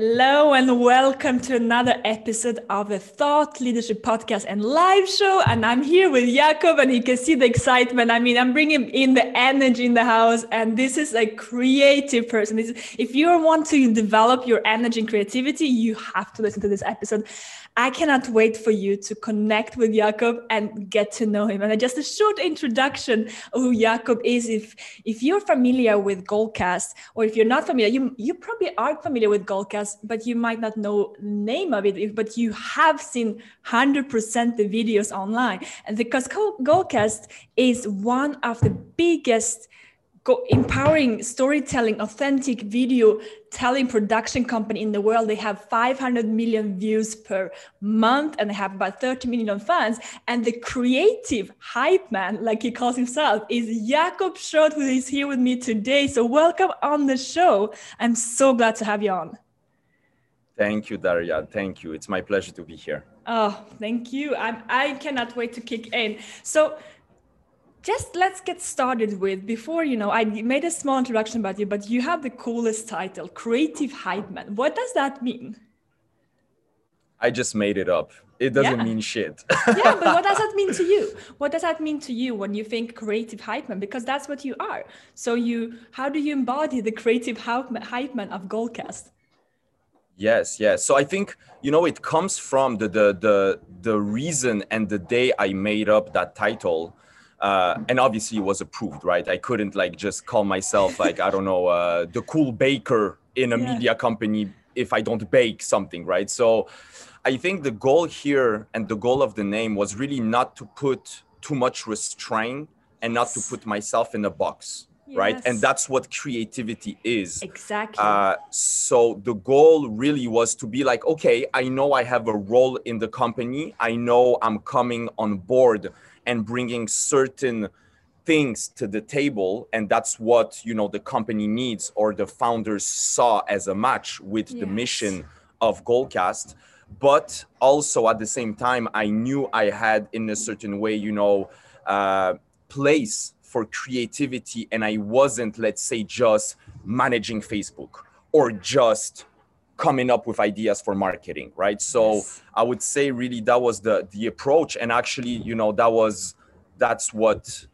Hello and welcome to another episode of the Thought Leadership Podcast and live show. And I'm here with Jakob, and you can see the excitement. I mean, I'm bringing in the energy in the house, and this is a creative person. Is, if you want to develop your energy and creativity, you have to listen to this episode. I cannot wait for you to connect with Jakob and get to know him. And just a short introduction of who Jakob is. If if you're familiar with Goalcast, or if you're not familiar, you you probably are familiar with But you might not know the name of it. But you have seen 100% the videos online, and because Goalcast is one of the biggest empowering storytelling, authentic video telling production company in the world. They have 500 million views per month and they have about 30 million fans. And the creative hype man, like he calls himself, is Jakob Schroth, who is here with me today. So welcome on the show. I'm so glad to have you on. Thank you, Daria. Thank you. It's my pleasure to be here. Oh, thank you. I'm, I cannot wait to kick in. So just let's get started with before you know i made a small introduction about you but you have the coolest title creative hype man what does that mean i just made it up it doesn't yeah. mean shit yeah but what does that mean to you what does that mean to you when you think creative hype man because that's what you are so you how do you embody the creative hype man of goalcast yes yes. So i think you know it comes from the the the, the reason and the day i made up that title uh, and obviously it was approved right? I couldn't like just call myself like i don't know uh, the cool baker in a yeah. media company if i don't bake something right? So i think the goal here and the goal of the name was really not to put too much restraint and not to put myself in a box Yes. right? And that's what creativity is. Exactly. Uh, so the goal really was to be like okay i know i have a role in the company. I know i'm coming on board and bringing certain things to the table. And that's what you know the company needs or the founders saw as a match with yes. the mission of goalcast but also at the same time i knew i had in a certain way you know uh, place for creativity and i wasn't let's say just managing facebook or just coming up with ideas for marketing right? So yes. i would say really that was the the approach. And actually you know that was that's what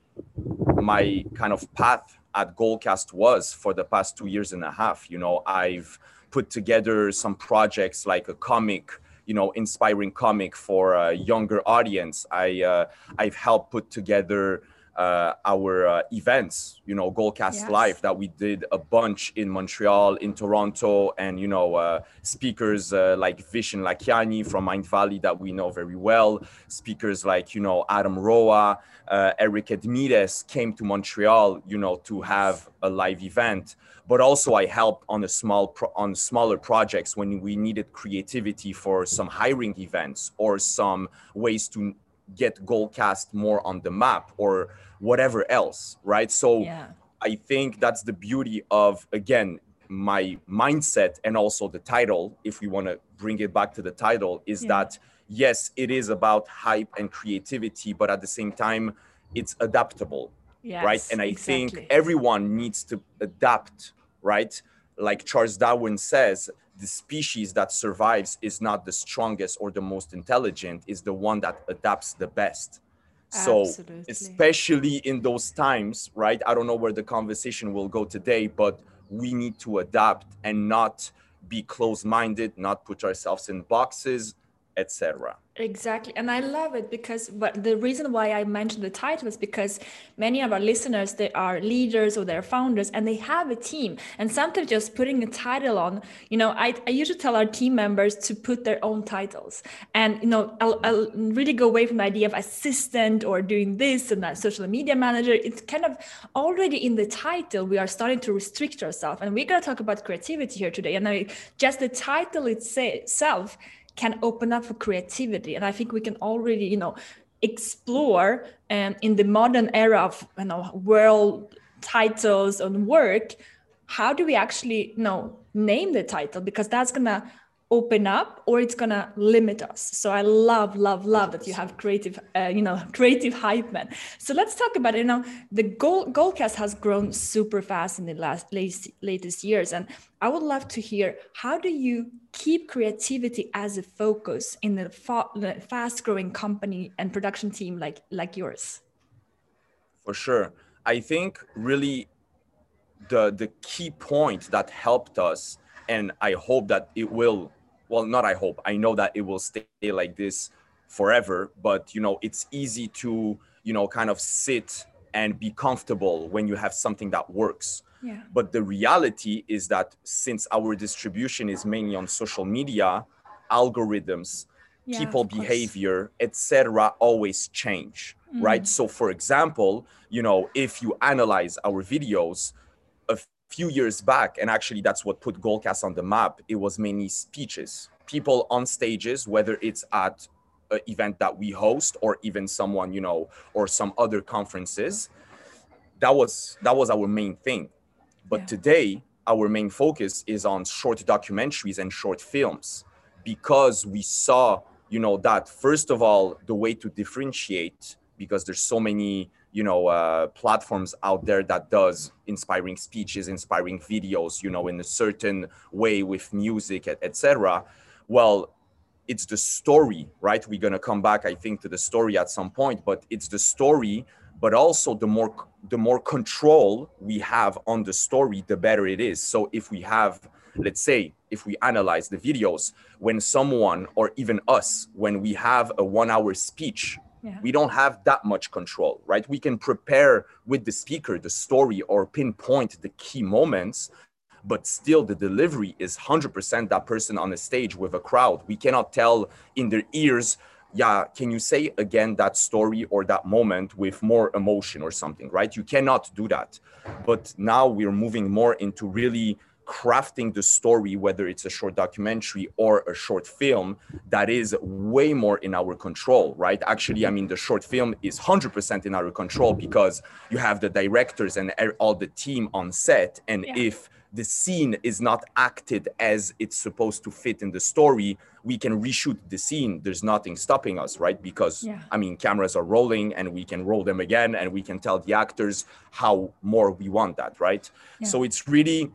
my kind of path at goalcast was for the past two years and a half. You know i've put together some projects like a comic you know inspiring comic for a younger audience. I uh, i've helped put together uh, our uh, events, you know, Goalcast yes. Live that we did a bunch in Montreal, in Toronto, and you know, uh, speakers uh, like Vishen Lakhiani from Mindvalley that we know very well, speakers like you know Adam Roa, uh, Eric Edmeades came to Montreal, you know, to have a live event. But also, I helped on a small pro- on smaller projects when we needed creativity for some hiring events or some ways to get Goalcast more on the map or whatever else, right? So yeah. I think that's the beauty of again my mindset and also the title. If we want to bring it back to the title, is yeah. that yes, it is about hype and creativity, but at the same time, it's adaptable, yes, right? And I exactly. think everyone needs to adapt, right? Like Charles Darwin says, the species that survives is not the strongest or the most intelligent is the one that adapts the best so Absolutely. especially in those times right i don't know where the conversation will go today but we need to adapt and not be closed-minded not put ourselves in boxes etc Exactly. And I love it because the reason why I mentioned the title is because many of our listeners they are leaders or they're founders and they have a team. And sometimes just putting a title on, you know, I, I usually tell our team members to put their own titles. And you know, I'll, I'll really go away from the idea of assistant or doing this and that social media manager. It's kind of already in the title, we are starting to restrict ourselves. And we're gonna talk about creativity here today. And I just the title itself can open up for creativity. And i think we can already you know explore um, in the modern era of you know world titles and work how do we actually you know name the title? Because that's gonna open up or it's gonna limit us. So i love love love that you have creative uh, you know creative hype man. So let's talk about it you know the goal goalcast has grown super fast in the last latest, latest years. And i would love to hear how do you keep creativity as a focus in the, fa- the fast growing company and production team like like yours? For sure. I think really the the key point that helped us and i hope that it will well not i hope i know that it will stay like this forever but you know it's easy to you know kind of sit and be comfortable when you have something that works yeah. but the reality is that since our distribution is mainly on social media algorithms yeah, people behavior etc always change mm. right so for example you know if you analyze our videos few years back, and actually that's what put Goalcast on the map, it was mainly speeches. People on stages, whether it's at an event that we host or even someone, you know, or some other conferences. That was that was our main thing. But yeah. today, our main focus is on short documentaries and short films because we saw, you know, that first of all, the way to differentiate because there's so many you know uh, platforms out there that does inspiring speeches inspiring videos you know in a certain way with music etc well it's the story right? We're going to come back i think to the story at some point but it's the story but also the more the more control we have on the story the better it is. So if we have let's say if we analyze the videos when someone or even us when we have a one hour speech we don't have that much control right? We can prepare with the speaker the story or pinpoint the key moments but still the delivery is 100% that person on the stage with a crowd. We cannot tell in their ears yeah can you say again that story or that moment with more emotion or something right? You cannot do that. But now we're moving more into really crafting the story, whether it's a short documentary or a short film, that is way more in our control, right? Actually, I mean, the short film is 100% in our control because you have the directors and er, all the team on set. And yeah. if the scene is not acted as it's supposed to fit in the story, we can reshoot the scene. There's nothing stopping us, right? Because yeah. I mean, cameras are rolling and we can roll them again and we can tell the actors how more we want that, right? Yeah. So it's really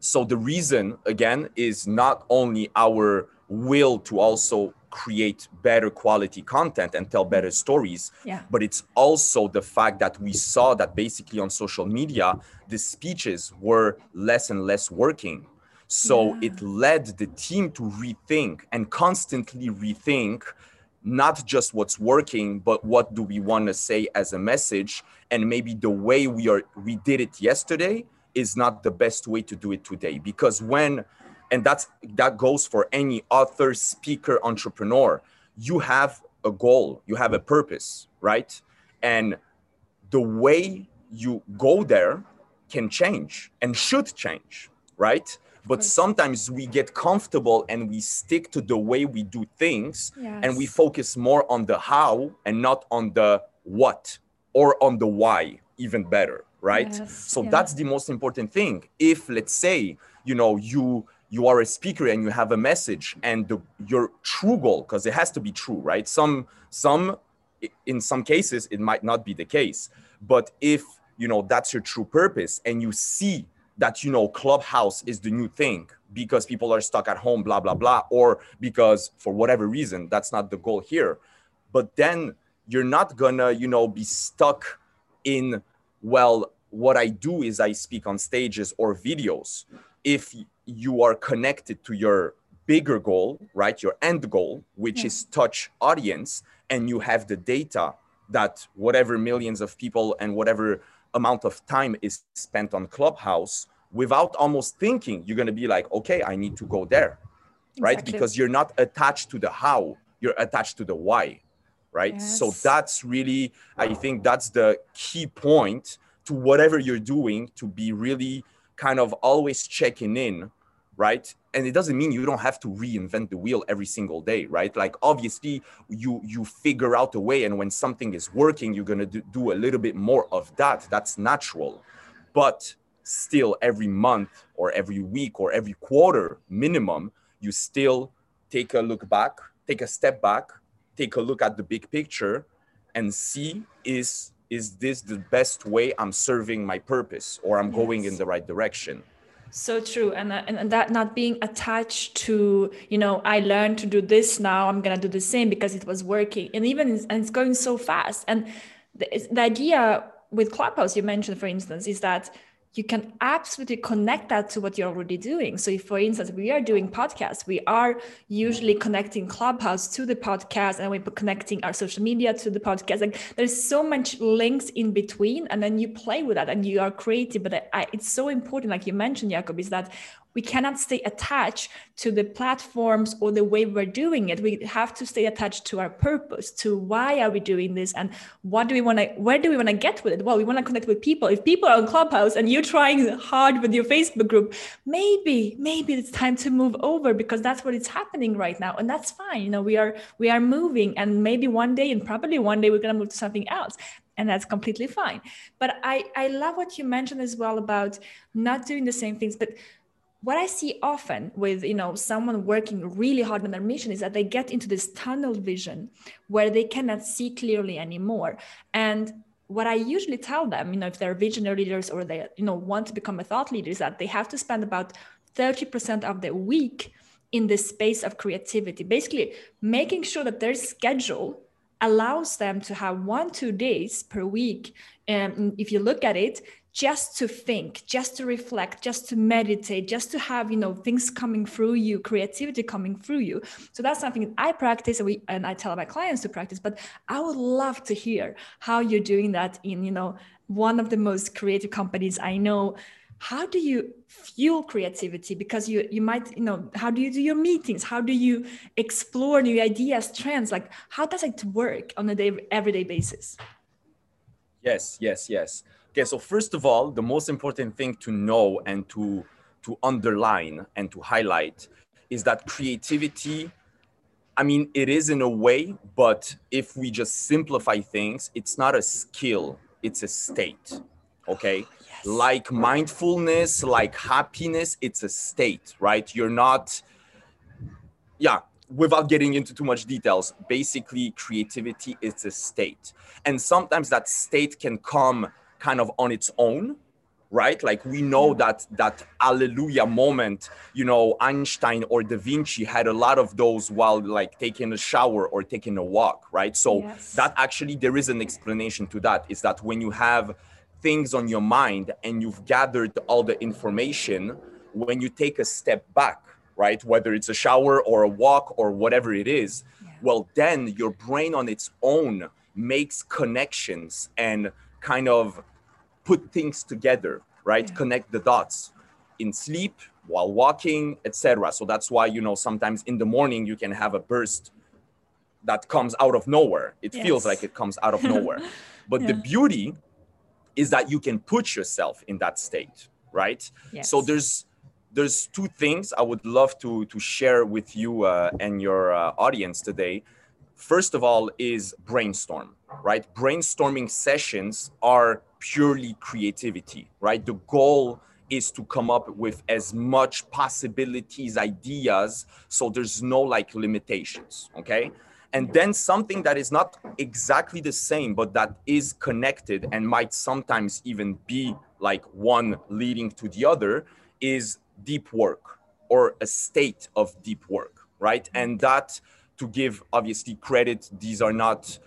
so the reason, again, is not only our will to also create better quality content and tell better stories yeah. but it's also the fact that we saw that basically on social media the speeches were less and less working so yeah. it led the team to rethink and constantly rethink not just what's working but what do we want to say as a message and maybe the way we are we did it yesterday is not the best way to do it today. Because when and that's that goes for any author speaker entrepreneur you have a goal you have a purpose right? And the way you go there can change and should change right? But sometimes we get comfortable and we stick to the way we do things yes. and we focus more on the how and not on the what or on the why even better right? Yes, so yeah. that's the most important thing. If let's say you know you you are a speaker and you have a message and the, your true goal because it has to be true right? Some some in some cases it might not be the case. But if you know that's your true purpose and you see that you know clubhouse is the new thing because people are stuck at home blah blah blah or because for whatever reason that's not the goal here but then you're not gonna you know be stuck in well, what I do is I speak on stages or videos. If you are connected to your bigger goal, right, your end goal, which yeah. is touch audience, and you have the data that whatever millions of people and whatever amount of time is spent on Clubhouse, without almost thinking, you're going to be like, okay, I need to go there, exactly. right? Because you're not attached to the how, you're attached to the why right? Yes. so that's really i think that's the key point to whatever you're doing to be really kind of always checking in right? And it doesn't mean you don't have to reinvent the wheel every single day right? Like obviously you you figure out a way and when something is working you're going to do, do a little bit more of that. That's natural. But still every month or every week or every quarter minimum you still take a look back, take a step back, take a look at the big picture and see is is this the best way I'm serving my purpose or I'm yes. going in the right direction? so true and, uh, and that not being attached to you know i learned to do this now i'm gonna do the same because it was working and even and it's going so fast and the, the idea with clubhouse you mentioned for instance is that you can absolutely connect that to what you're already doing. So, if, for instance, we are doing podcasts, we are usually connecting Clubhouse to the podcast, and we're connecting our social media to the podcast. Like, there's so much links in between, and then you play with that, and you are creative. But I, I, it's so important, like you mentioned, Jakob, is that we cannot stay attached to the platforms or the way we're doing it. We have to stay attached to our purpose to why are we doing this and what do we want to where do we want to get with it? Well we want to connect with people. If people are on clubhouse and you're trying hard with your facebook group maybe maybe it's time to move over because that's what is happening right now and that's fine. You know we are we are moving and maybe one day and probably one day we're going to move to something else and that's completely fine. But i i love what you mentioned as well about not doing the same things but what I see often with you know someone working really hard on their mission is that they get into this tunnel vision where they cannot see clearly anymore. And what I usually tell them, you know, if they're visionary leaders or they you know want to become a thought leader, is that they have to spend about 30% of their week in the space of creativity, basically making sure that their schedule allows them to have one two days per week and if you look at it just to think just to reflect just to meditate just to have you know things coming through you creativity coming through you. So that's something that i practice and, we, and i tell my clients to practice but i would love to hear how you're doing that in you know one of the most creative companies i know. How do you fuel creativity? Because you you might you know how do you do your meetings? How do you explore new ideas trends? Like how does it work on a day everyday basis? Yes yes yes Okay, so first of all, the most important thing to know and to to underline and to highlight is that creativity I mean, it is in a way, but if we just simplify things, it's not a skill, it's a state. Okay? Oh, yes. Like mindfulness, like happiness, it's a state, right? You're not, yeah, without getting into too much details, basically, creativity is a state. And sometimes that state can come kind of on its own right like we know that that alleluia moment you know einstein or da vinci had a lot of those while like taking a shower or taking a walk right so yes. that actually there is an explanation to that is that when you have things on your mind and you've gathered all the information when you take a step back right whether it's a shower or a walk or whatever it is yeah. well then your brain on its own makes connections and kind of put things together, right? Yeah. Connect the dots in sleep, while walking, etc. So that's why you know sometimes in the morning you can have a burst that comes out of nowhere. It yes. feels like it comes out of nowhere. but yeah. the beauty is that you can put yourself in that state, right? Yes. So there's there's two things I would love to to share with you uh, and your uh, audience today first of all is brainstorm right? Brainstorming sessions are purely creativity right? The goal is to come up with as much possibilities ideas so there's no like limitations okay? And then something that is not exactly the same but that is connected and might sometimes even be like one leading to the other is deep work or a state of deep work right? And that to give obviously credit, these are not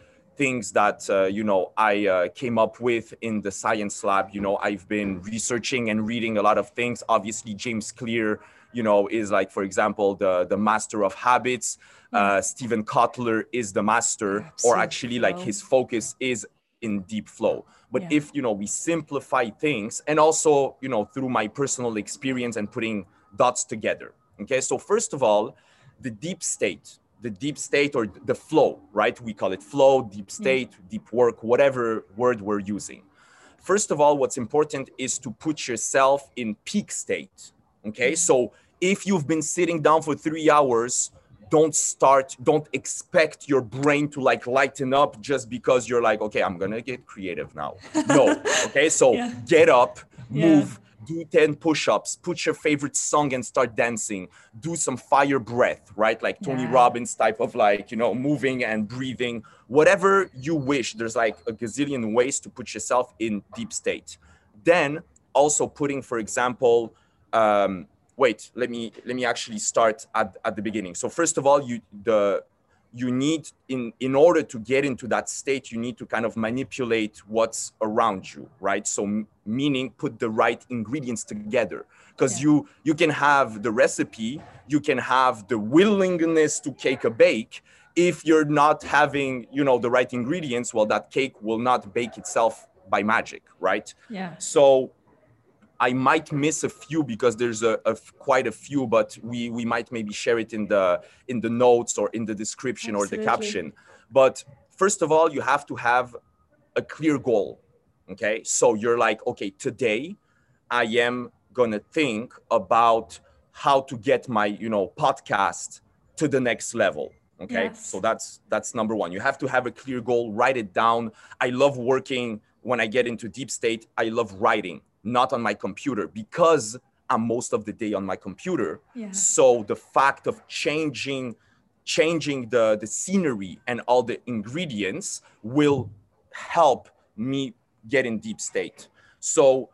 things that uh, you know I uh, came up with in the science lab. You know, I've been researching and reading a lot of things. Obviously, James Clear, you know, is like for example the the master of habits. Uh, mm. Steven Kotler is the master, Absolute or actually like his focus is in deep flow. But yeah. if you know we simplify things, and also you know through my personal experience and putting dots together. Okay, so first of all, the deep state the deep state or the flow, right? We call it flow, deep mm. state, deep work, whatever word we're using. First of all, what's important is to put yourself in peak state. Okay. Mm. So if you've been sitting down for three hours, don't start, don't expect your brain to like lighten up just because you're like, okay, I'm going to get creative now. No. Okay. So yeah. get up, move, yeah do 10 push-ups put your favorite song and start dancing. Do some fire breath right? Like tony Yeah. robbins type of like you know moving and breathing. Whatever you wish there's like a gazillion ways to put yourself in deep state. Then also putting for example um, wait let me let me actually start at, at the beginning. So first of all you the you need in in order to get into that state you need to kind of manipulate what's around you right so m- meaning put the right ingredients together because Yeah. you you can have the recipe you can have the willingness to cake a bake if you're not having you know the right ingredients well that cake will not bake itself by magic right Yeah. so I might miss a few because there's a, a quite a few, but we we might maybe share it in the in the notes or in the description or the caption. But first of all, you have to have a clear goal. Okay, so you're like, okay, today I am gonna think about how to get my you know podcast to the next level. Okay, Yes. so that's that's number one. You have to have a clear goal. Write it down. I love working when I get into deep state. I love writing, not on my computer because I'm most of the day on my computer. Yeah. So the fact of changing changing the the scenery and all the ingredients will help me get in deep state. So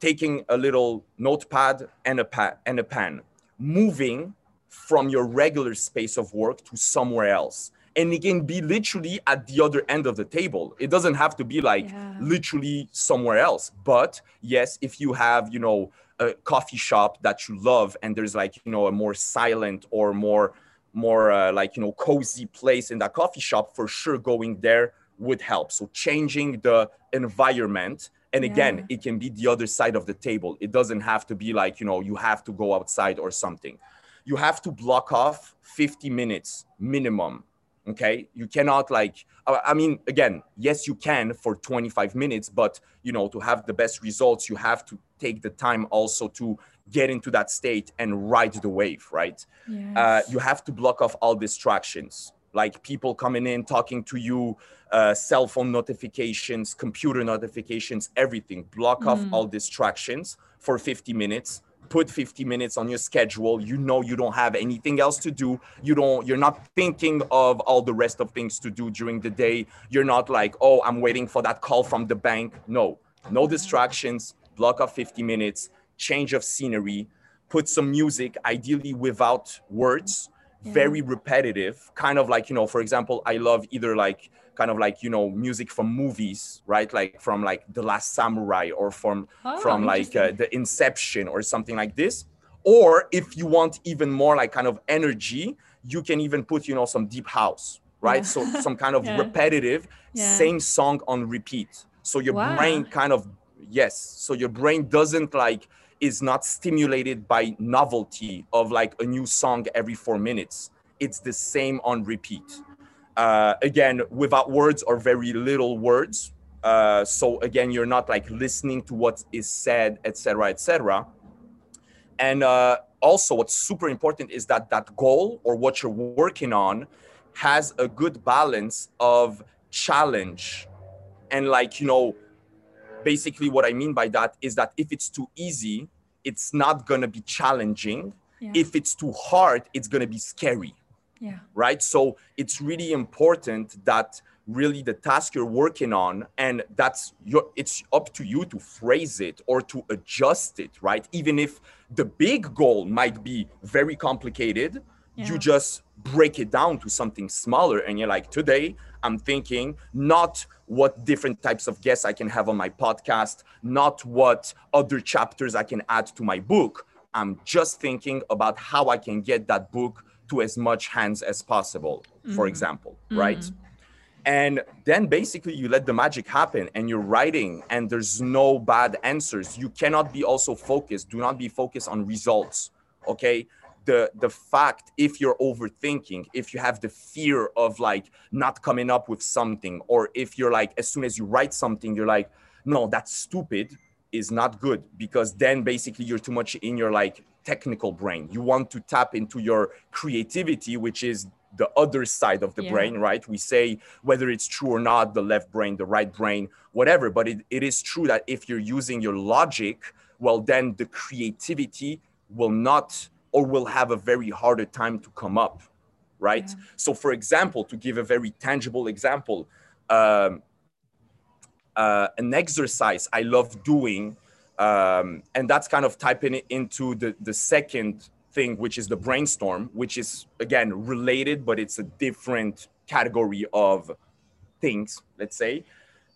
taking a little notepad and a pad and a pen, moving from your regular space of work to somewhere else. And it can be literally at the other end of the table. It doesn't have to be like Yeah. literally somewhere else. But yes, if you have, you know, a coffee shop that you love and there's like, you know, a more silent or more more uh, like, you know, cozy place in that coffee shop, for sure going there would help. So changing the environment and again, Yeah. it can be the other side of the table. It doesn't have to be like, you know, you have to go outside or something. You have to block off 50 minutes minimum. Okay. You cannot like, I mean, again, yes, you can for 25 minutes, but you know, to have the best results, you have to take the time also to get into that state and ride the wave, right? uh, you have to block off all distractions like people coming in talking to you uh, cell phone notifications computer notifications everything block off Mm. all distractions for 50 minutes put 50 minutes on your schedule you know you don't have anything else to do. You don't you're not thinking of all the rest of things to do during the day. You're not like oh i'm waiting for that call from the bank. No no distractions. Block off 50 minutes change of scenery put some music ideally without words. Yeah. very repetitive kind of like you know for example i love either like kind of like you know music from movies right like from like the last samurai or from Oh, from like uh, the inception or something like this or if you want even more like kind of energy you can even put you know some deep house right Yeah. so some kind of Yeah. repetitive Yeah. same song on repeat so your Wow. brain kind of yes so your brain doesn't like is not stimulated by novelty of like a new song every four minutes it's the same on repeat uh, again without words or very little words uh, so again you're not like listening to what is said etc etc and uh, also what's super important is that that goal or what you're working on has a good balance of challenge. And like you know basically what i mean by that is that if it's too easy it's not going to be challenging. Yeah. if it's too hard it's going to be scary yeah. right so it's really important that really the task you're working on and that's your it's up to you to phrase it or to adjust it right even if the big goal might be very complicated Yeah. you just break it down to something smaller and you're like today i'm thinking not what different types of guests i can have on my podcast not what other chapters i can add to my book i'm just thinking about how i can get that book to as much hands as possible for mm-hmm. example right? Mm-hmm. And then basically you let the magic happen and you're writing and there's no bad answers. You cannot be also focused. Do not be focused on results okay? The the fact if you're overthinking if you have the fear of like not coming up with something or if you're like as soon as you write something you're like no that's stupid is not good because then basically you're too much in your like technical brain you want to tap into your creativity which is the other side of the Yeah. brain right we say whether it's true or not the left brain the right brain whatever but it, it is true that if you're using your logic well, then the creativity will not or will have a very harder time to come up, right? Yeah. So, for example, to give a very tangible example, um, uh, an exercise I love doing, um, and that's kind of typing it into the, the second thing, which is the brainstorm, which is again related, but it's a different category of things, let's say,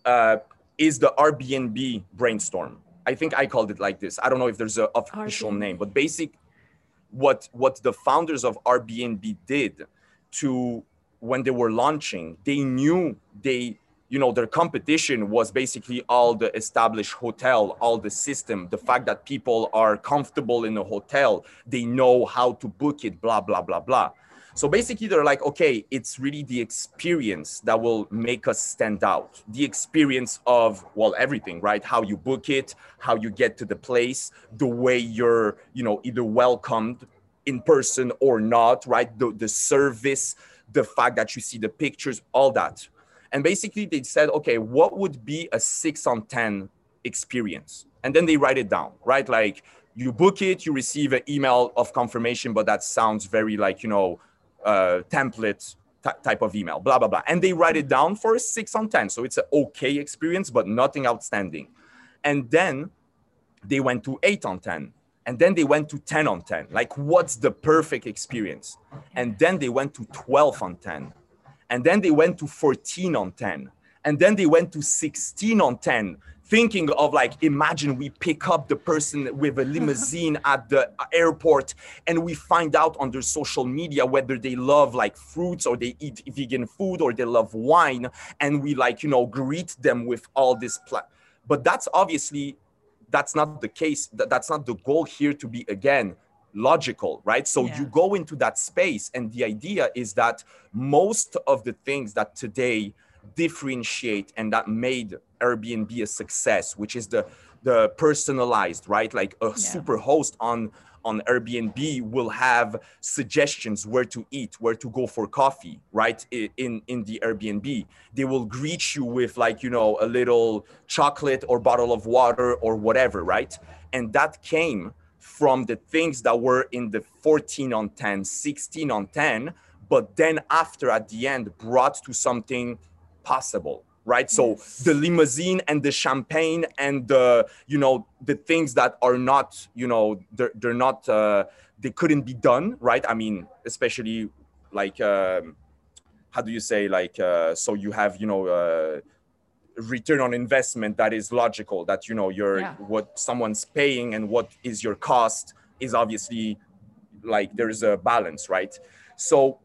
uh, is the Airbnb brainstorm. I think I called it like this. I don't know if there's an official Airbnb. name, but basic what what the founders of Airbnb did to when they were launching, they knew they you know their competition was basically all the established hotel all the system the fact that people are comfortable in a hotel they know how to book it blah blah blah blah so basically, they're like, okay, it's really the experience that will make us stand out. The experience of, well, everything, right? How you book it, how you get to the place, the way you're, you know, either welcomed in person or not, right? The, the service, the fact that you see the pictures, all that. And basically, they said, okay, what would be a six on 10 experience? And then they write it down, right? Like, you book it, you receive an email of confirmation, but that sounds very like, you know, uh, template t- type of email, blah, blah, blah. And they write it down for a six on 10. So it's an okay experience, but nothing outstanding. And then they went to eight on 10. And then they went to 10 on 10. Like, what's the perfect experience? And then they went to 12 on 10. And then they went to 14 on 10. And then they went to 16 on 10 thinking of like imagine we pick up the person with a limousine at the airport and we find out on their social media whether they love like fruits or they eat vegan food or they love wine and we like you know greet them with all this pla- but that's obviously that's not the case that's not the goal here to be again logical right so yeah. you go into that space and the idea is that most of the things that today differentiate and that made Airbnb a success, which is the the personalized, right? Like a yeah. super host on on Airbnb will have suggestions where to eat, where to go for coffee, right? In in the Airbnb, they will greet you with like you know a little chocolate or bottle of water or whatever, right? And that came from the things that were in the 14 on 10, 16 on 10, but then after at the end brought to something possible right? So the limousine and the champagne and the you know the things that are not you know they're, they're not uh, they couldn't be done right? I mean especially like um, how do you say like uh, so you have you know uh, return on investment that is logical that you know you're yeah. what someone's paying and what is your cost is obviously like there's a balance right so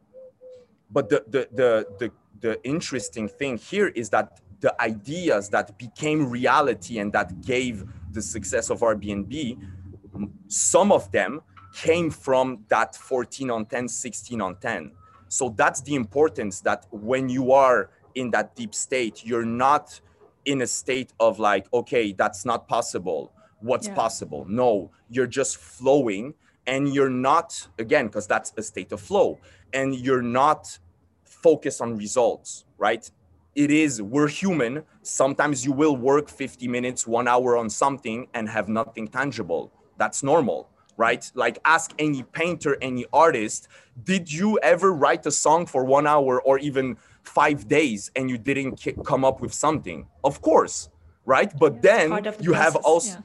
but the the the the the interesting thing here is that the ideas that became reality and that gave the success of Airbnb, some of them came from that 14 on 10, 16 on 10. So that's the importance that when you are in that deep state, you're not in a state of like, okay, that's not possible. What's yeah. possible? No, you're just flowing and you're not, again, because that's a state of flow, and you're not focused on results, right? It is, we're human. Sometimes you will work 50 minutes, one hour on something and have nothing tangible. That's normal, right? Like ask any painter, any artist, did you ever write a song for one hour or even five days and you didn't come up with something? Of course, right? But then the you process, have also. Yeah.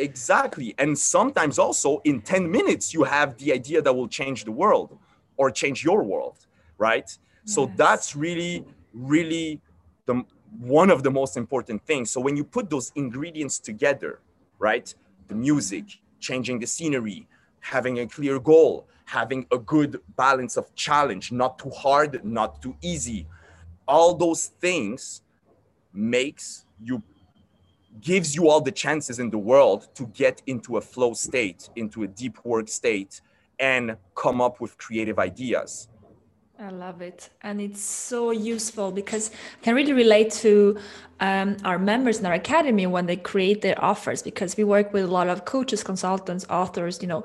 Exactly. And sometimes also in 10 minutes, you have the idea that will change the world or change your world, right? So that's really, really the one of the most important things. So when you put those ingredients together, right? The music, changing the scenery, having a clear goal, having a good balance of challenge, not too hard, not too easy. All those things makes you gives you all the chances in the world to get into a flow state, into a deep work state and come up with creative ideas. I love it. And it's so useful because I can really relate to um, our members in our academy when they create their offers because we work with a lot of coaches, consultants, authors, you know,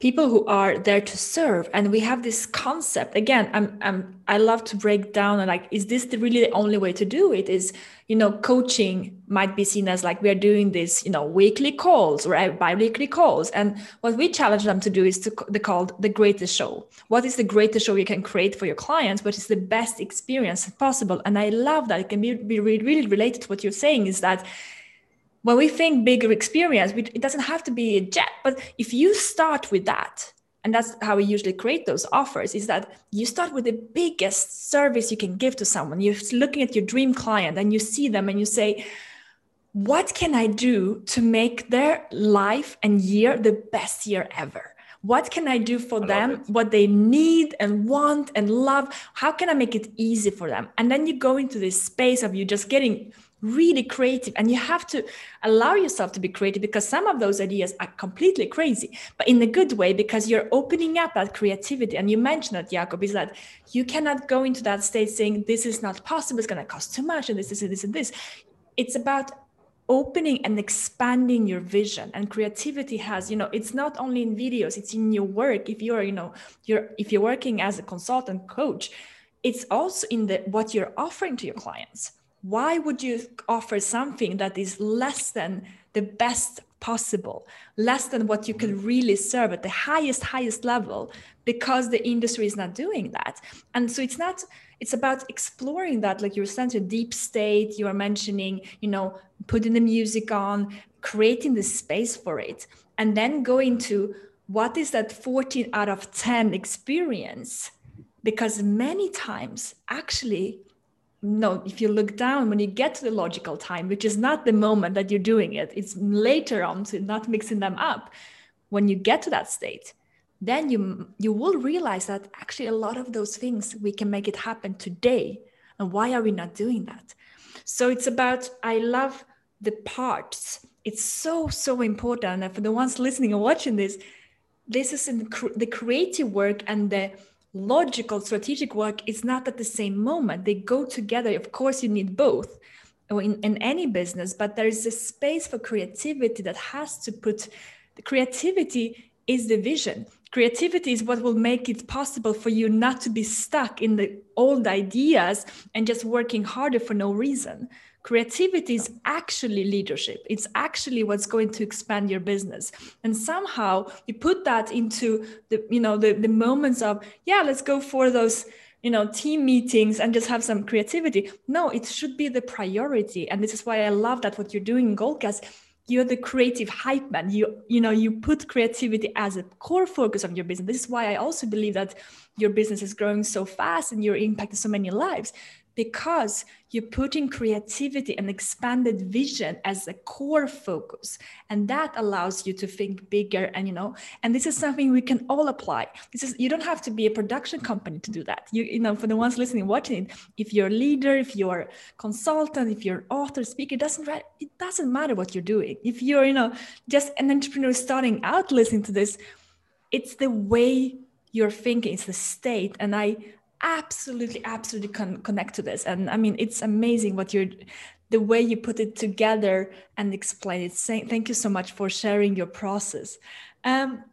people who are there to serve. And we have this concept. Again i'm, I'm i love to break down and like is this the really the only way to do it? Is you know coaching might be seen as like we are doing this you know weekly calls or bi-weekly calls. And what we challenge them to do is to the called the greatest show. What is the greatest show you can create for your clients what is the best experience possible? And i love that it can be, be really related to what you're saying is that when we think bigger experience, it doesn't have to be a jet, but if you start with that, and that's how we usually create those offers is that you start with the biggest service you can give to someone. You're looking at your dream client and you see them and you say what can i do to make their life and year the best year ever? What can i do for I them what they need and want and love? How can i make it easy for them? And then you go into this space of you just getting really creative. And you have to allow yourself to be creative because some of those ideas are completely crazy but in a good way because you're opening up that creativity. And you mentioned that Jakob is that you cannot go into that state saying this is not possible. It's going to cost too much and this is this, this and this. It's about opening and expanding your vision. And creativity has you know it's not only in videos it's in your work. If you're you know you're if you're working as a consultant coach it's also in the what you're offering to your clients why would you offer something that is less than the best possible less than what you can really serve at the highest highest level because the industry is not doing that? And so it's not it's about exploring that like you're saying a deep state you are mentioning you know putting the music on creating the space for it and then going to what is that 14 out of 10 experience? Because many times actually no if you look down when you get to the logical time which is not the moment that you're doing it it's later on so not mixing them up when you get to that state then you you will realize that actually a lot of those things we can make it happen today. And why are we not doing that? So it's about i love the parts. It's so so important. And for the ones listening and watching this this is in the creative work and the logical strategic work is not at the same moment. They go together. Of course you need both uh, in, in any business but there is a space for creativity that has to put the creativity is the vision. Creativity is what will make it possible for you not to be stuck in the old ideas and just working harder for no reason creativity is actually leadership. It's actually what's going to expand your business. And somehow you put that into the you know the, the moments of yeah let's go for those you know team meetings and just have some creativity. No it should be the priority. And this is why i love that what you're doing in goalcast. You're the creative hype man. You you know you put creativity as a core focus of your business. This is why i also believe that your business is growing so fast and you're impacting so many lives because you're putting creativity and expanded vision as a core focus. And that allows you to think bigger and you know and this is something we can all apply. This is you don't have to be a production company to do that. You you know for the ones listening watching if you're a leader if you're a consultant if you're author speaker it doesn't it doesn't matter what you're doing. If you're you know just an entrepreneur starting out listening to this it's the way you're thinking it's the state. And i absolutely absolutely con- connect to this. And i mean it's amazing what you're the way you put it together and explain it. Say, thank you so much for sharing your process. Um,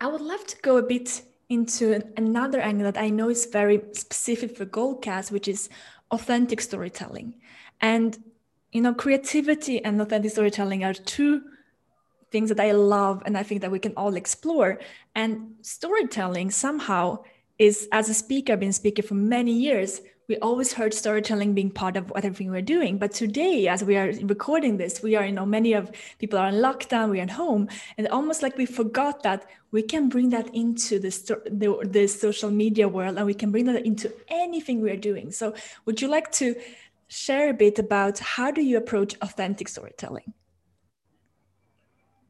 i would love to go a bit into another angle that i know is very specific for goalcast which is authentic storytelling. And you know creativity and authentic storytelling are two things that i love and i think that we can all explore. And storytelling somehow is as a speaker, I've been speaker for many years. We always heard storytelling being part of everything we're doing. But today, as we are recording this, we are, you know, many of people are in lockdown, we're at home, and almost like we forgot that we can bring that into the, the, the social media world and we can bring that into anything we're doing. So would you like to share a bit about how do you approach authentic storytelling?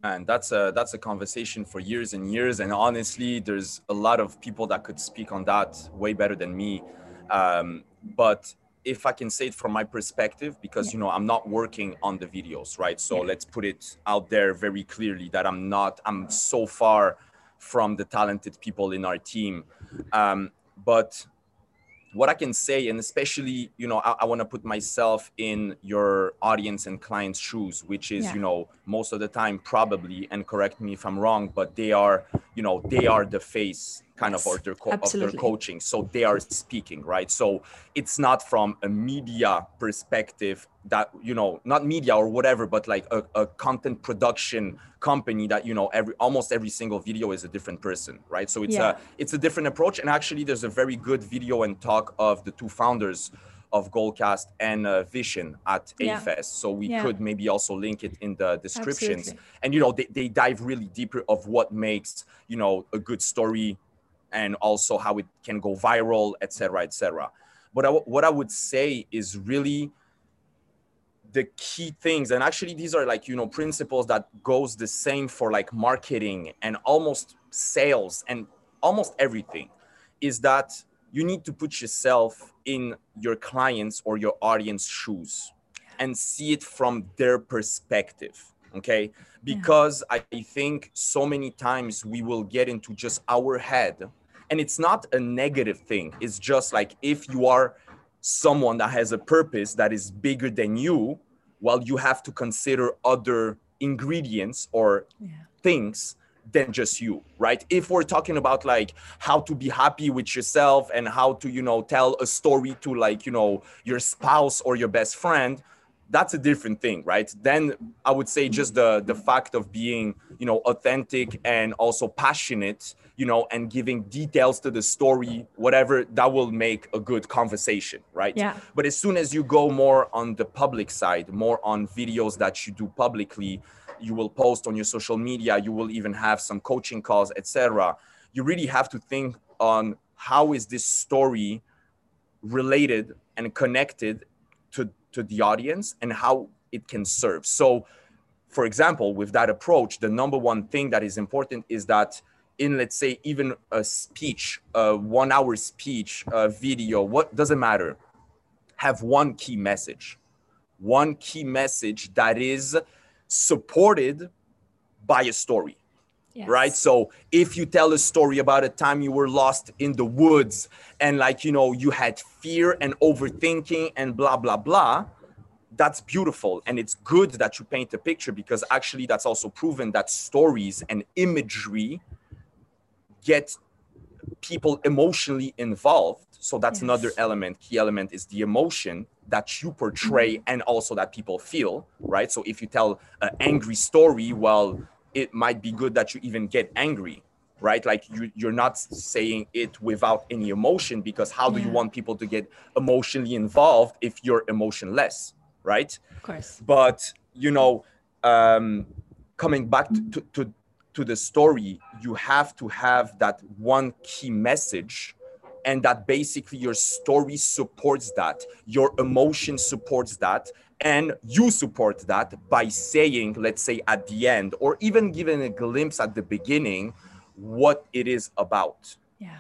And that's a that's a conversation for years and years. And honestly there's a lot of people that could speak on that way better than me. Um, but if i can say it from my perspective because you know i'm not working on the videos right? So yeah. let's put it out there very clearly that i'm not i'm so far from the talented people in our team. Um, but what I can say, and especially, you know, I, I want to put myself in your audience and client's shoes, which is, Yeah. you know, most of the time probably, and correct me if I'm wrong, but they are, you know, they are the face kind of Yes, of their, co- of their coaching. So they are speaking, right? So it's not from a media perspective that, you know, not media or whatever, but like a, a content production company that, you know, every almost every single video is a different person, right? So it's Yeah. a it's a different approach. And actually, there's a very good video and talk of the two founders of Goalcast and uh, Vishen at Yeah. A-Fest. So we Yeah. could maybe also link it in the descriptions. Absolutely. And you know, they, they dive really deeper of what makes you know a good story, and also how it can go viral, etc., cetera, etc. Cetera. But I, what I would say is really the key things and actually these are like you know principles that goes the same for like marketing and almost sales and almost everything is that you need to put yourself in your clients or your audience shoes and see it from their perspective okay because i think so many times we will get into just our head and it's not a negative thing it's just like if you are someone that has a purpose that is bigger than you well you have to consider other ingredients or Yeah. things than just you right if we're talking about like how to be happy with yourself and how to you know tell a story to like you know your spouse or your best friend that's a different thing right then i would say just the the fact of being you know authentic and also passionate you know and giving details to the story whatever that will make a good conversation right Yeah. but as soon as you go more on the public side more on videos that you do publicly you will post on your social media you will even have some coaching calls etc you really have to think on how is this story related and connected to the audience and how it can serve. So for example with that approach the number one thing that is important is that in let's say even a speech a one hour speech a video what doesn't matter. Have one key message. One key message that is supported by a story Yes. right? So if you tell a story about a time you were lost in the woods and like you know you had fear and overthinking and blah blah blah that's beautiful. And it's good that you paint a picture because actually that's also proven that stories and imagery get people emotionally involved. So that's Yes. another element key element is the emotion that you portray mm-hmm. and also that people feel right? So if you tell an angry story well it might be good that you even get angry right? Like you, you're not saying it without any emotion because how do you want people to get emotionally involved if you're emotionless right? Of course. but you know um, coming back to, to, to the story you have to have that one key message and that basically your story supports that your emotion supports that and you support that by saying let's say at the end or even giving a glimpse at the beginning what it is about Yeah.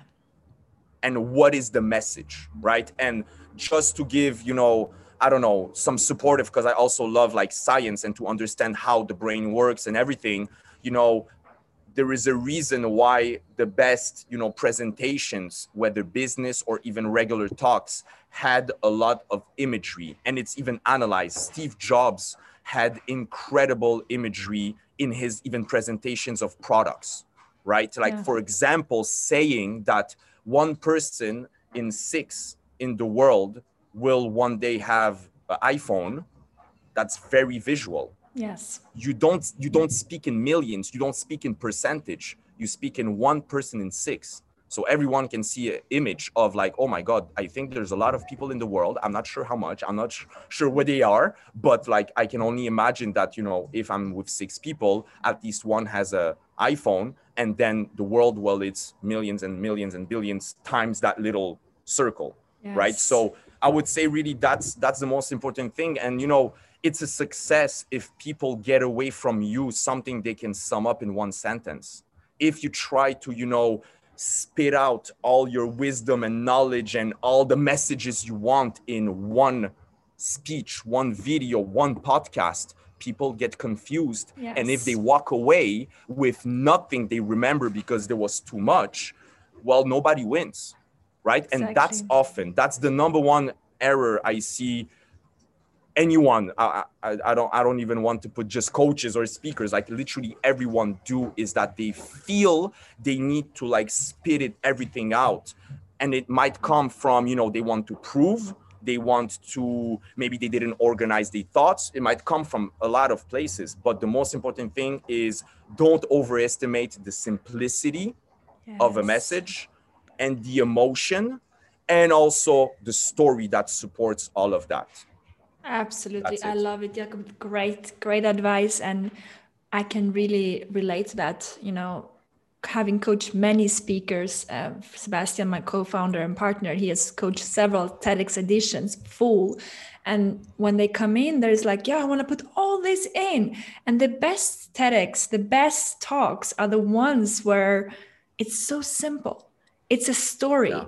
and what is the message right and just to give you know i don't know some supportive because i also love like science and to understand how the brain works and everything you know there is a reason why the best you know presentations whether business or even regular talks had a lot of imagery. And it's even analyzed. Steve jobs had incredible imagery in his even presentations of products right? Like Yeah. for example saying that one person in six in the world will one day have an iphone. That's very visual Yes. you don't you don't speak in millions you don't speak in percentage you speak in one person in six. So everyone can see an image of like oh my god i think there's a lot of people in the world. I'm not sure how much i'm not sh- sure where they are but like i can only imagine that you know if i'm with six people at least one has a iphone and then the world well it's millions and millions and billions times that little circle right? So i would say really that's that's the most important thing. And you know it's a success if people get away from you something they can sum up in one sentence. If you try to you know spit out all your wisdom and knowledge and all the messages you want in one speech one video one podcast people get confused. And if they walk away with nothing they remember because there was too much well nobody wins right? Exactly. and that's often that's the number one error i see anyone I, I, I don't i don't even want to put just coaches or speakers like literally everyone do is that they feel they need to like spit it everything out. And it might come from you know they want to prove they want to maybe they didn't organize their thoughts. It might come from a lot of places. But the most important thing is don't overestimate the simplicity yes. of a message and the emotion and also the story that supports all of that absolutely i love it Jakob. great great advice and i can really relate to that you know having coached many speakers, uh, Sebastian, my co-founder and partner, he has coached several TEDx editions full. And when they come in, there's like, yeah, I want to put all this in. And the best TEDx, the best talks are the ones where it's so simple. It's a story. Yeah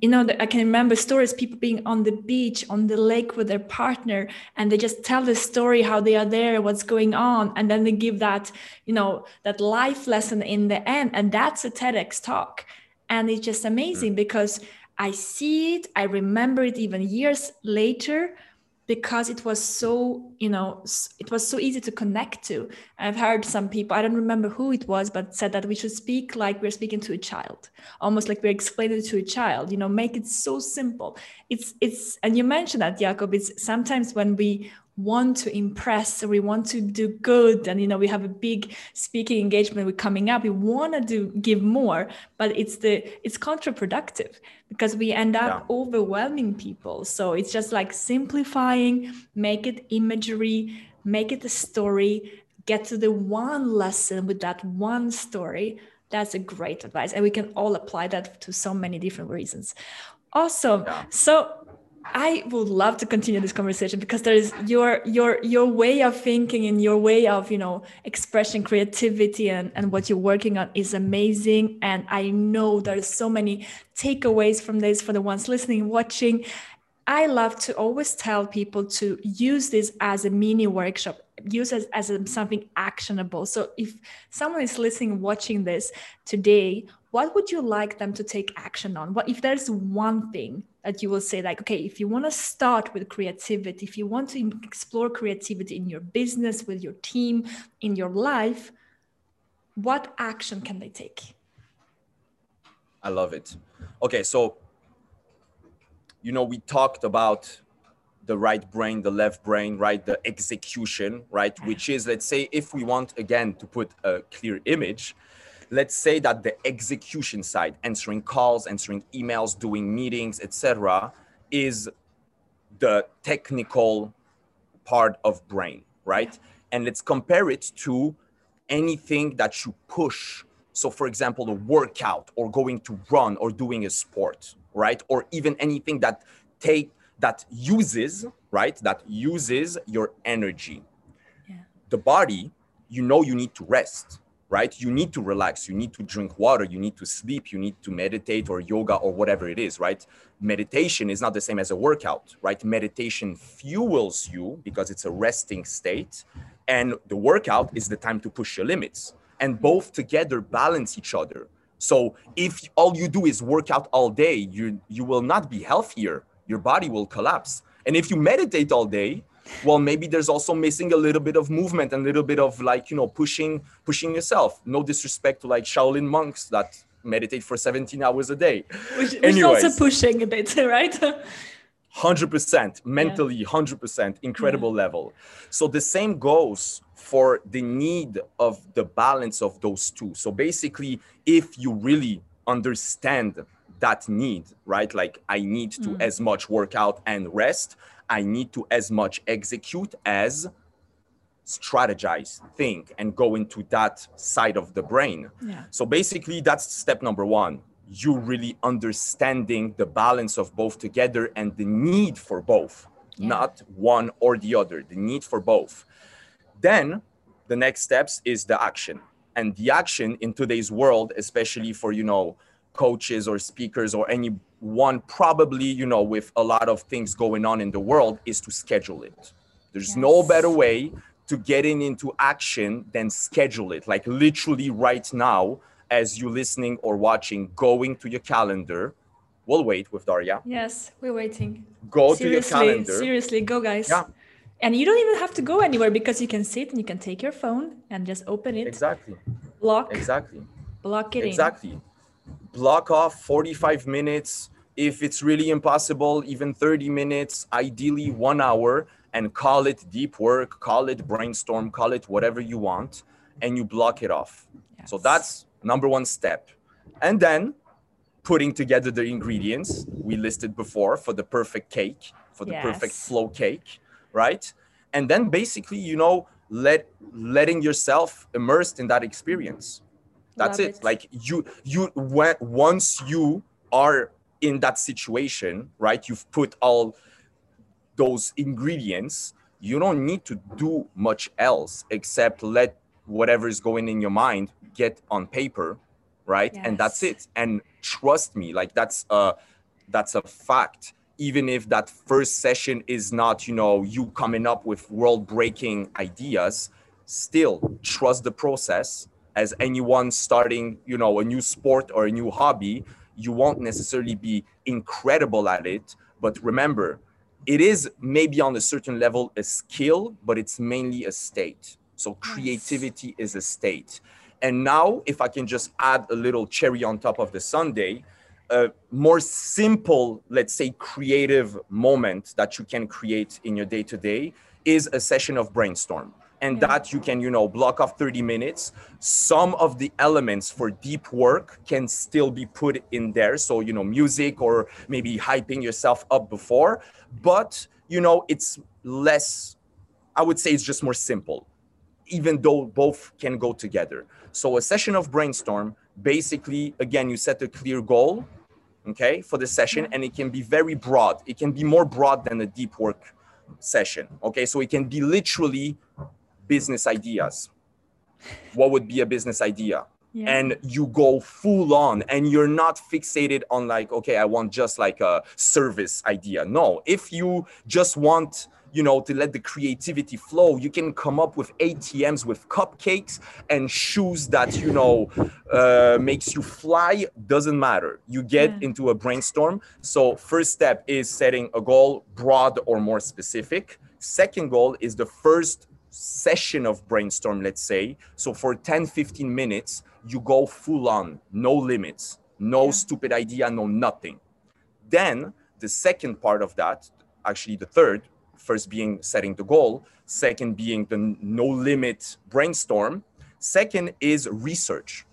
you know i can remember stories people being on the beach on the lake with their partner and they just tell the story how they are there what's going on and then they give that you know that life lesson in the end and that's a tedx talk and it's just amazing mm. because i see it i remember it even years later because it was so you know it was so easy to connect to. I've heard some people i don't remember who it was but said that we should speak like we're speaking to a child almost like we're explaining it to a child you know make it so simple. It's it's and you mentioned that Jakob it's sometimes when we want to impress or we want to do good and you know we have a big speaking engagement we're coming up we want to do give more but it's the it's counterproductive because we end up yeah. overwhelming people so it's just like simplifying make it imagery make it a story get to the one lesson with that one story that's a great advice and we can all apply that to so many different reasons awesome yeah. so I would love to continue this conversation because there is your your your way of thinking and your way of you know expressing creativity and, and what you're working on is amazing. And I know there's so many takeaways from this for the ones listening, and watching. I love to always tell people to use this as a mini workshop, use it as, as something actionable. So if someone is listening, watching this today, what would you like them to take action on? What if there's one thing that you will say like okay if you want to start with creativity if you want to explore creativity in your business with your team in your life what action can they take? I love it. Okay so you know we talked about the right brain the left brain right the execution right which is let's say if we want again to put a clear image let's say that the execution side answering calls answering emails doing meetings etc is the technical part of brain right? And let's compare it to anything that you push. So for example a workout or going to run or doing a sport right? Or even anything that take that uses right? That uses your energy. Yeah. the body you know you need to rest right? You need to relax, you need to drink water, you need to sleep, you need to meditate or yoga or whatever it is, right? Meditation is not the same as a workout, right? Meditation fuels you because it's a resting state, and the workout is the time to push your limits. And both together balance each other. So if all you do is work out all day, you you will not be healthier. Your body will collapse. And if you meditate all day, well maybe there's also missing a little bit of movement and a little bit of like you know pushing pushing yourself. No disrespect to like shaolin monks that meditate for 17 hours a day. Which, which is also pushing a bit right? 100% mentally yeah. 100% incredible yeah. level. So the same goes for the need of the balance of those two. So basically if you really understand that need right like i need to mm. as much workout and rest I need to as much execute as strategize, think, and go into that side of the brain. Yeah. So basically, that's step number one. You really understanding the balance of both together and the need for both, yeah. not one or the other, the need for both. Then the next steps is the action. And the action in today's world, especially for, you know, coaches or speakers or any one probably you know with a lot of things going on in the world is to schedule it there's yes. no better way to getting into action than schedule it like literally right now as you're listening or watching going to your calendar we'll wait with Daria. Yes, we're waiting. Go seriously, to your calendar. Seriously, go guys. Yeah. And you don't even have to go anywhere because you can sit and you can take your phone and just open it, Exactly. block, Exactly. block it in. Block off 45 minutes. If it's really impossible, even 30 minutes, ideally one hour, and call it deep work, call it brainstorm, call it whatever you want, and you block it off. So that's number one step. And then putting together the ingredients we listed before for the perfect cake, for the perfect flow cake, right? And then basically, you know, let letting yourself immersed in that experience. That's it. it. Like you you when once you are in that situation, right? You've put all those ingredients, you don't need to do much else except let whatever is going in your mind get on paper, right? And that's it. And trust me, like that's a that's a fact. Even if that first session is not, you know, you coming up with world-breaking ideas, still trust the process. As anyone starting, you know, a new sport or a new hobby, you won't necessarily be incredible at it. But remember, it is maybe on a certain level a skill, but it's mainly a state. So creativity is a state. And now, if I can just add a little cherry on top of the sundae, a more simple, let's say, creative moment that you can create in your day to day is a session of brainstorm. And Yeah. that you can, you know, block off 30 minutes. Some of the elements for deep work can still be put in there. So, you know, music or maybe hyping yourself up before, but, you know, it's less, I would say it's just more simple even though both can go together. So a session of brainstorm, basically, again, you set a clear goal, okay, for the session, and it can be very broad. It can be more broad than a deep work session, okay? So it can be literally business ideas. What would be a business idea? Yeah. and you go full on and you're not fixated on like okay i want just like a service idea no if you just want you know to let the creativity flow you can come up with atms with cupcakes and shoes that you know uh, makes you fly doesn't matter you get Yeah. into a brainstorm so first step is setting a goal broad or more specific second goal is the first session of brainstorm let's say so for 10 15 minutes you go full on no limits no Yeah. stupid idea no nothing then the second part of that actually the third first being setting the goal second being the no limit brainstorm second is research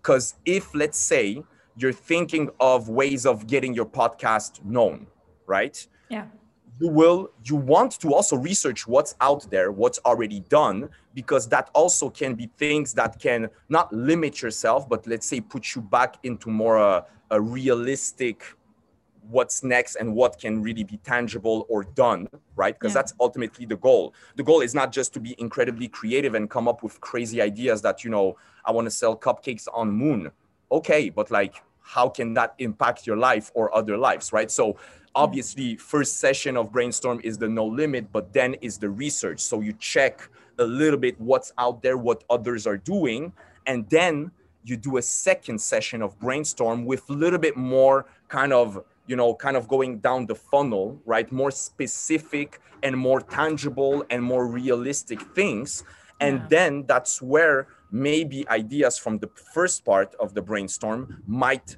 because if let's say you're thinking of ways of getting your podcast known right yeah. You will you want to also research what's out there what's already done because that also can be things that can not limit yourself but let's say put you back into more uh, a realistic what's next and what can really be tangible or done right? Because Yeah. that's ultimately the goal. The goal is not just to be incredibly creative and come up with crazy ideas that you know i want to sell cupcakes on moon. Okay but like how can that impact your life or other lives right? So obviously first session of brainstorm is the no limit but then is the research. So you check a little bit what's out there what others are doing and then you do a second session of brainstorm with a little bit more kind of you know kind of going down the funnel right? More specific and more tangible and more realistic things. And Yeah. then that's where maybe ideas from the first part of the brainstorm might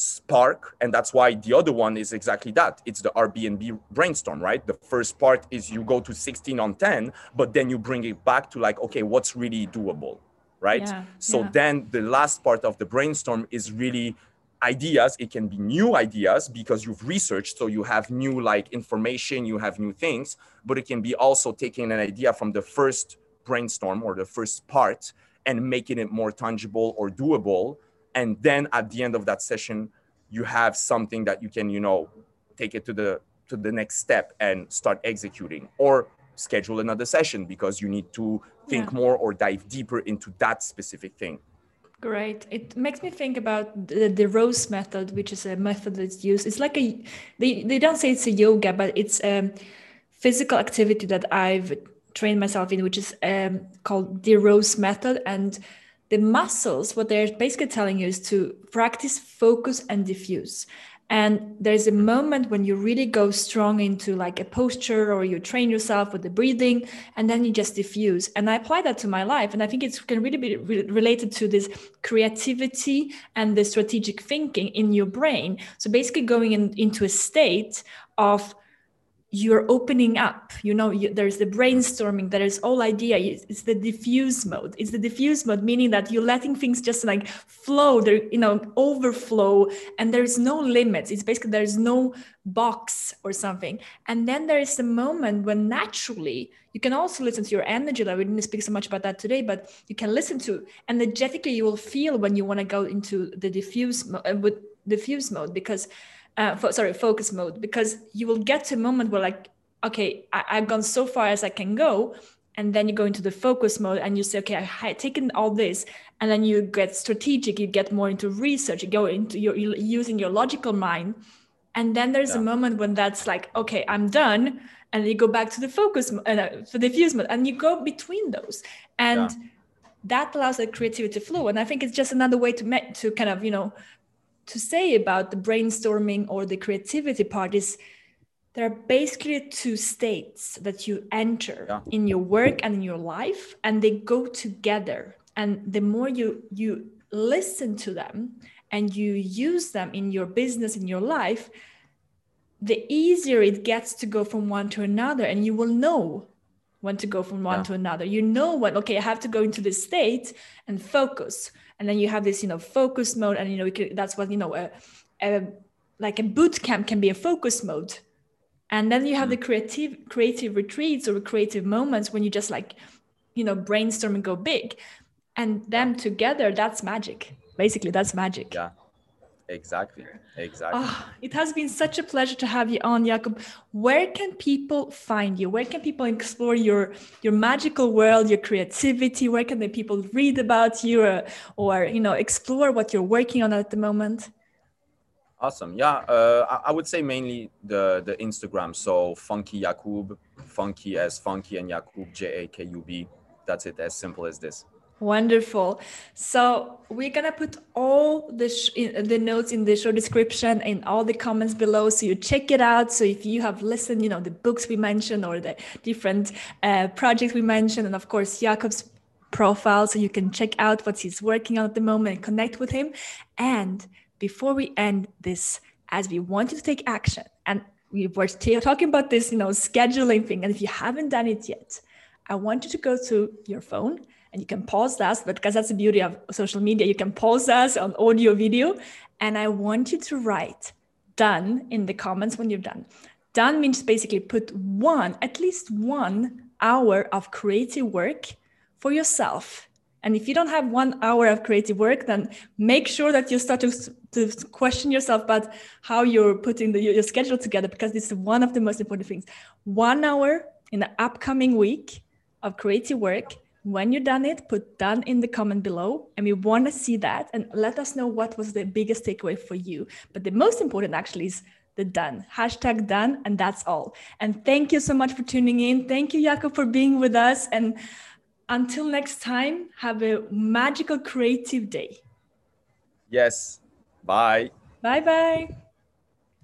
spark and that's why the other one is exactly that. It's the airbnb brainstorm right? The first part is you go to 16 on 10 but then you bring it back to like okay what's really doable right? Yeah, so yeah. then the last part of the brainstorm is really ideas. It can be new ideas because you've researched so you have new like information you have new things but it can be also taking an idea from the first brainstorm or the first part and making it more tangible or doable and then at the end of that session you have something that you can you know take it to the to the next step and start executing or schedule another session because you need to think Yeah. more or dive deeper into that specific thing Great. It makes me think about the, the rose method, which is a method that's used. It's like a they, they don't say it's a yoga, but it's a physical activity that I've trained myself in, which is um, called the rose method. And the muscles, what they're basically telling you is to practice focus and diffuse. and there's a moment when you really go strong into like a posture or you train yourself with the breathing and then you just diffuse and i apply that to my life and i think it's can really be re- related to this creativity and the strategic thinking in your brain so basically going in, into a state of you're opening up you know you, there's the brainstorming there's all idea it's the diffuse mode. It's the diffuse mode meaning that you're letting things just like flow there you know overflow and there's no limits. It's basically there's no box or something. And then there is the moment when naturally you can also listen to your energy. Level we didn't speak so much about that today but you can listen to energetically you will feel when you want to go into the diffuse uh, with diffuse mode because uh, fo- sorry, focus mode, because you will get to a moment where like, okay, I- I've gone so far as I can go. And then you go into the focus mode and you say, okay, i've taken all this. And then you get strategic, you get more into research, you go into your using your logical mind. And then there's yeah. a moment when that's like, okay, I'm done. And you go back to the focus, uh, for the diffuse mode, and you go between those. And yeah. that allows the creativity to flow. And I think it's just another way to, met, to kind of, you know, to say about the brainstorming or the creativity part is there are basically two states that you enter yeah. in your work and in your life and they go together and the more you you listen to them and you use them in your business in your life the easier it gets to go from one to another and you will know when to go from one yeah. to another you know what okay i have to go into this state and focus and then you have this you know focus mode and you know can, that's what you know a, a, like a boot camp can be a focus mode. And then you have the hmm. creative creative retreats or creative moments when you just like you know brainstorm and go big. And them together that's magic. Basically that's magic. Yeah Exactly. Exactly. Oh, it has been such a pleasure to have you on, Jakob. Where can people find you? Where can people explore your your magical world, your creativity? Where can the people read about you, or, or you know explore what you're working on at the moment? Awesome. Yeah, uh, I, would say mainly the the Instagram. So Funky Jakub, Funky as Funky and Jakub J A K U B. That's it. As simple as this. Wonderful. So we're gonna put all the sh- the notes in the show description and all the comments below, so you check it out. So if you have listened, you know the books we mentioned or the different uh, projects we mentioned, and of course Jakob's profile, so you can check out what he's working on at the moment and connect with him. And before we end this, as we want you to take action, and we were talking about this, you know, scheduling thing, and if you haven't done it yet, I want you to go to your phone and you can pause us but because that's the beauty of social media. You can pause us on audio video. And i want you to write done in the comments when you're done. Done means basically put one at least one hour of creative work for yourself. And if you don't have one hour of creative work then make sure that you start to, to question yourself about how you're putting the, your schedule together because this is one of the most important things. One hour in the upcoming week of creative work when you're done it, put done in the comment below. And we want to see that and let us know what was the biggest takeaway for you. But the most important actually is the done. Hashtag done. And that's all. And thank you so much for tuning in. Thank you, Jakob, for being with us. And until next time, have a magical creative day. Yes. Bye. Bye bye.